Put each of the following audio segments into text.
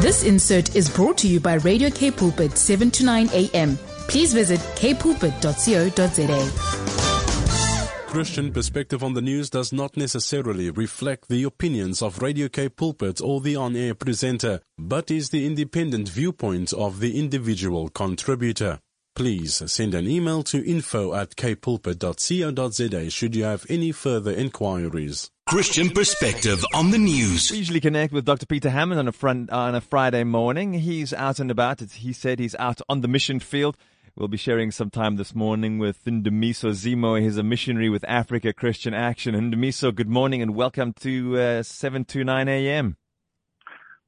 This insert is brought to you by Radio K Pulpit 7 to 9 a.m. Please visit kpulpit.co.za. Christian perspective on the news does not necessarily reflect the opinions of Radio K Pulpit or the on-air presenter, but is the independent viewpoint of the individual contributor. Please send an email to info at kpulpit.co.za should you have any further inquiries. Christian perspective on the news. We usually connect with Dr. Peter Hammond on a, front, on a Friday morning. He's out and about. He said he's out on the mission field. We'll be sharing some time this morning with Ndumiso Zimo. He's a missionary with Africa Christian Action. Ndumiso, good morning and welcome to uh, 7 to 9 a.m.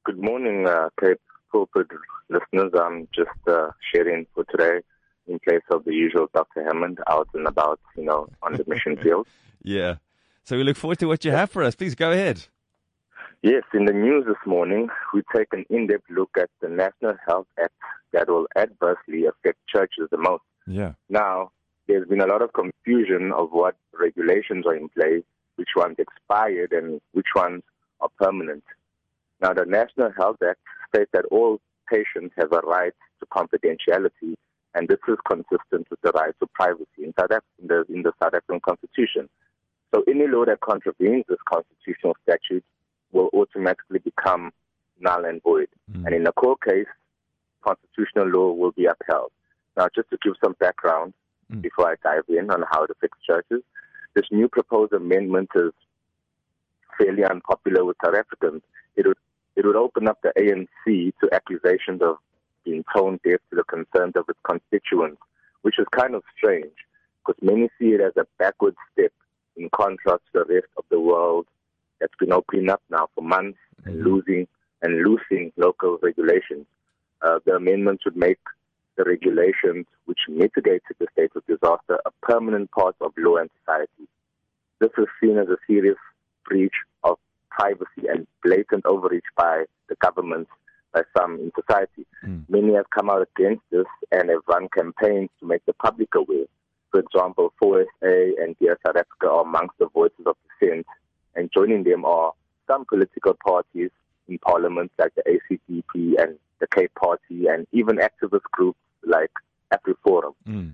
Good morning, uh, K Pulpit listeners. I'm just uh, sharing for today in place of the usual Dr. Hammond out and about, you know, on the mission field. Yeah. So we look forward to what you have for us. Please go ahead. Yes, in the news this morning, we take an in-depth look at the National Health Act that will adversely affect churches the most. Yeah. Now, there's been a lot of confusion of what regulations are in place, which ones expired, and which ones are permanent. Now, the National Health Act states that all patients have a right to confidentiality, and this is consistent with the right to privacy in, South Af- in, the, in the South African Constitution. So any law that contravenes this constitutional statute will automatically become null and void. Mm. And in a court case, constitutional law will be upheld. Now, just to give some background Mm. before I dive in on how it affects churches, this new proposed amendment is fairly unpopular with South Africans. It would it would open up the ANC to accusations of being tone deaf to the concerns of its constituents, which is kind of strange because many see it as a backward step in contrast to the rest of the world that's been opening up now for months and Mhm. losing and loosing local regulations. Uh, the amendments would make the regulations which mitigated the state of disaster a permanent part of law and society. This is seen as a serious breach of privacy and blatant overreach by the government, by some in society. Mm. Many have come out against this and have run campaigns to make the public aware. For example, 4SA and Dear South Africa are amongst the voices of dissent, and joining them are some political parties in parliament like the ACDP and the Cape Party, and even activist groups like AfriForum. Mm.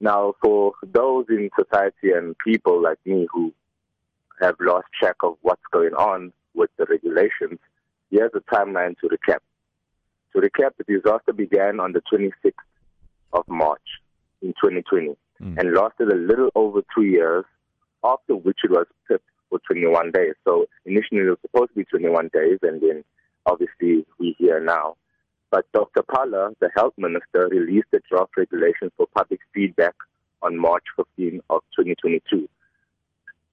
Now, for those in society and people like me who have lost track of what's going on with the regulations, here's a timeline to recap. To recap, the disaster began on the 26th of March in 2020 Mm. and lasted a little over two years, after which it was pipped for 21 days. So initially it was supposed to be 21 days, and then obviously we're here now. But Dr. Phaahla, the health minister, released the draft regulations for public feedback on March 15 of 2022.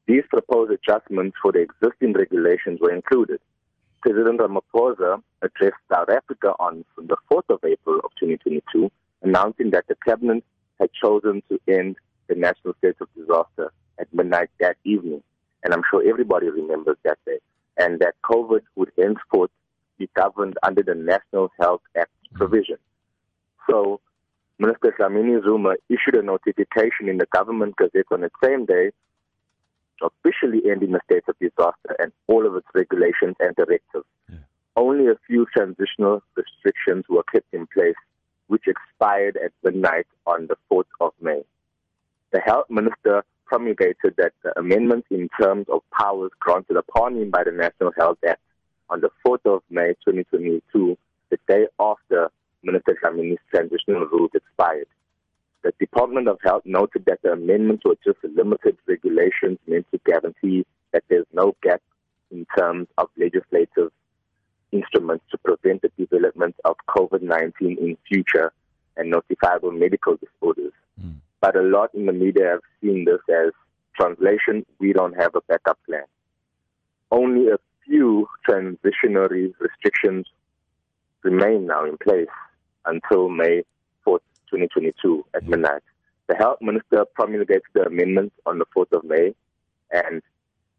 These proposed adjustments for the existing regulations were included. President Ramaphosa addressed South Africa on the 4th of April of 2022, announcing that the cabinet had chosen to end the national state of disaster at midnight that evening. And I'm sure everybody remembers that day. And that COVID would henceforth be governed under the National Health Act mm-hmm. provision. So Minister Dlamini Zuma issued a notification in the government gazette on the same day, officially ending the state of disaster and all of its regulations and directives. Yeah. Only a few transitional restrictions were kept in place, which expired at midnight on the 4th of May. The health minister promulgated that the amendments in terms of powers granted upon him by the National Health Act on the 4th of May 2022, the day after Minister Dlamini's transitional rules expired. The Department of Health noted that the amendments were just limited regulations meant to guarantee that there's no gap in terms of legislative instruments to prevent the development of COVID-19 in future and notifiable medical disorders. Mm. But a lot in the media have seen this as translation, we don't have a backup plan. Only a few transitionary restrictions remain now in place until May 4th, 2022 at midnight. The health minister promulgated the amendments on the 4th of May, and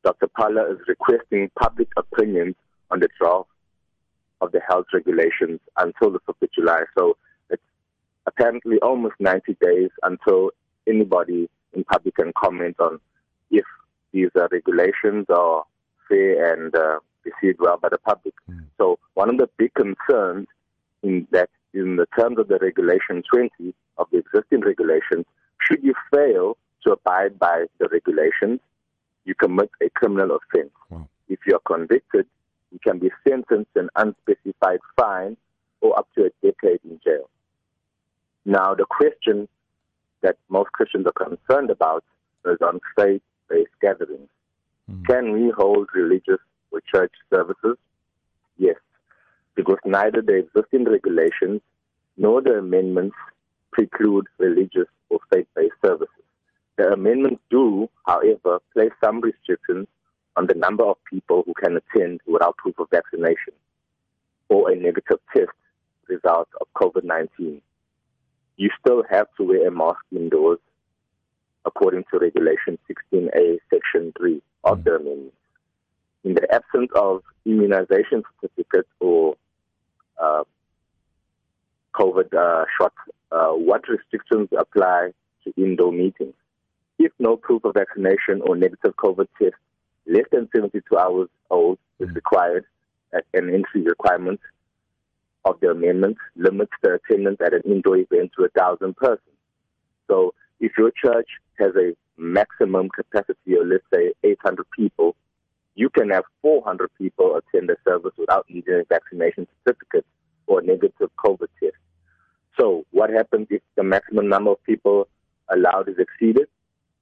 Dr. Phaahla is requesting public opinions on the draft of the health regulations until the 5th of July. So it's apparently almost 90 days until anybody in public can comment on if these uh, regulations are fair and uh, received well by the public. Mm. So one of the big concerns in that in the terms of the regulation 20 of the existing regulations, should you fail to abide by the regulations, you commit a criminal offense. Wow. If you are convicted, you can be sentenced an unspecified fine or up to a decade in jail. Now, the question that most Christians are concerned about is on faith-based gatherings. Mm. Can we hold religious or church services? Yes, because neither the existing regulations nor the amendments preclude religious or faith-based services. The amendments do, however, place some restrictions on the number of people who can attend without proof of vaccination or a negative test result of COVID 19. You still have to wear a mask indoors according to Regulation 16A, Section 3 of the hmm. amendments. In the absence of immunization certificates or uh, COVID uh, shot, uh, what restrictions apply to indoor meetings? If no proof of vaccination or negative COVID test less than 72 hours old is mm. required at an entry requirement of the amendment limits the attendance at an indoor event to a thousand persons. So if your church has a maximum capacity of let's say 800 people, you can have 400 people attend the service without needing a vaccination certificate or a negative COVID test. So what happens if the maximum number of people allowed is exceeded?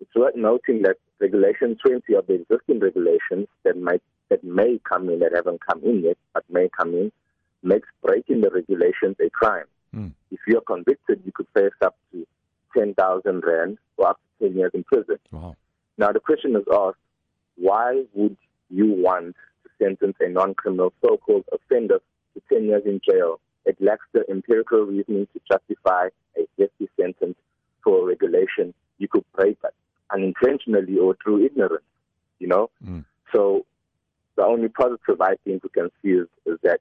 It's worth noting that Regulation 20 of the existing regulations that might that may come in, that haven't come in yet, but may come in, makes breaking the regulations a crime. Mm. If you are convicted, you could face up to 10,000 rand or up to 10 years in prison. Wow. Now, the question is asked, why would you want to sentence a non-criminal so-called offender to 10 years in jail? It lacks the empirical reasoning to justify a hefty sentence for a regulation you could break unintentionally or through ignorance, you know? Mm. So the only positive I think we can see is, is that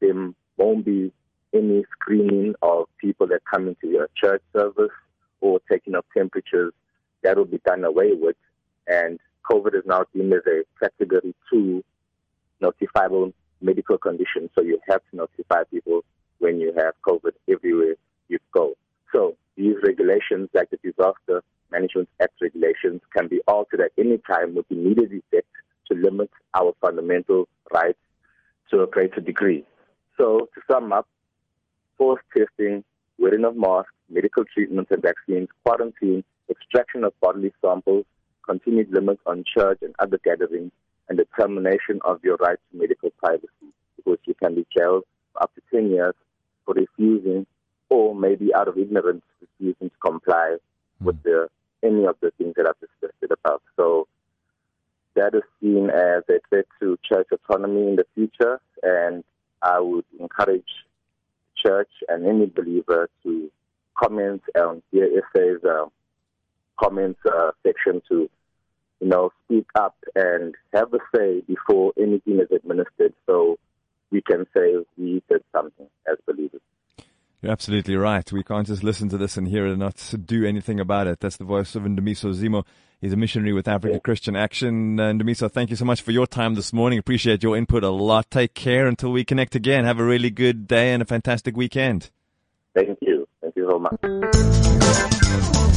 there won't be any screening of people that come into your church service or taking of temperatures. That will be done away with. And COVID is now deemed as a category two notifiable medical condition. So you have to notify people when you have COVID everywhere you go. So these regulations, like the Disaster Management Act regulations, can be altered at any time with immediate effect to limit our fundamental rights to a greater degree. So, to sum up, forced testing, wearing of masks, medical treatments and vaccines, quarantine, extraction of bodily samples, continued limits on church and other gatherings, and the termination of your right to medical privacy, because you can be jailed up to 10 years for refusing or maybe out of ignorance refusing to comply mm. with the any of the things that I've discussed about. So that is seen as a threat to church autonomy in the future, and I would encourage church and any believer to comment on their essays, uh, comments uh, section to, you know, speak up and have a say before anything is administered, so we can say we did something as believers. You're absolutely right. We can't just listen to this and hear it and not do anything about it. That's the voice of Ndumiso Zimo. He's a missionary with Africa yeah. Christian Action. Uh, Ndumiso, thank you so much for your time this morning. Appreciate your input a lot. Take care until we connect again. Have a really good day and a fantastic weekend. Thank you. Thank you so much.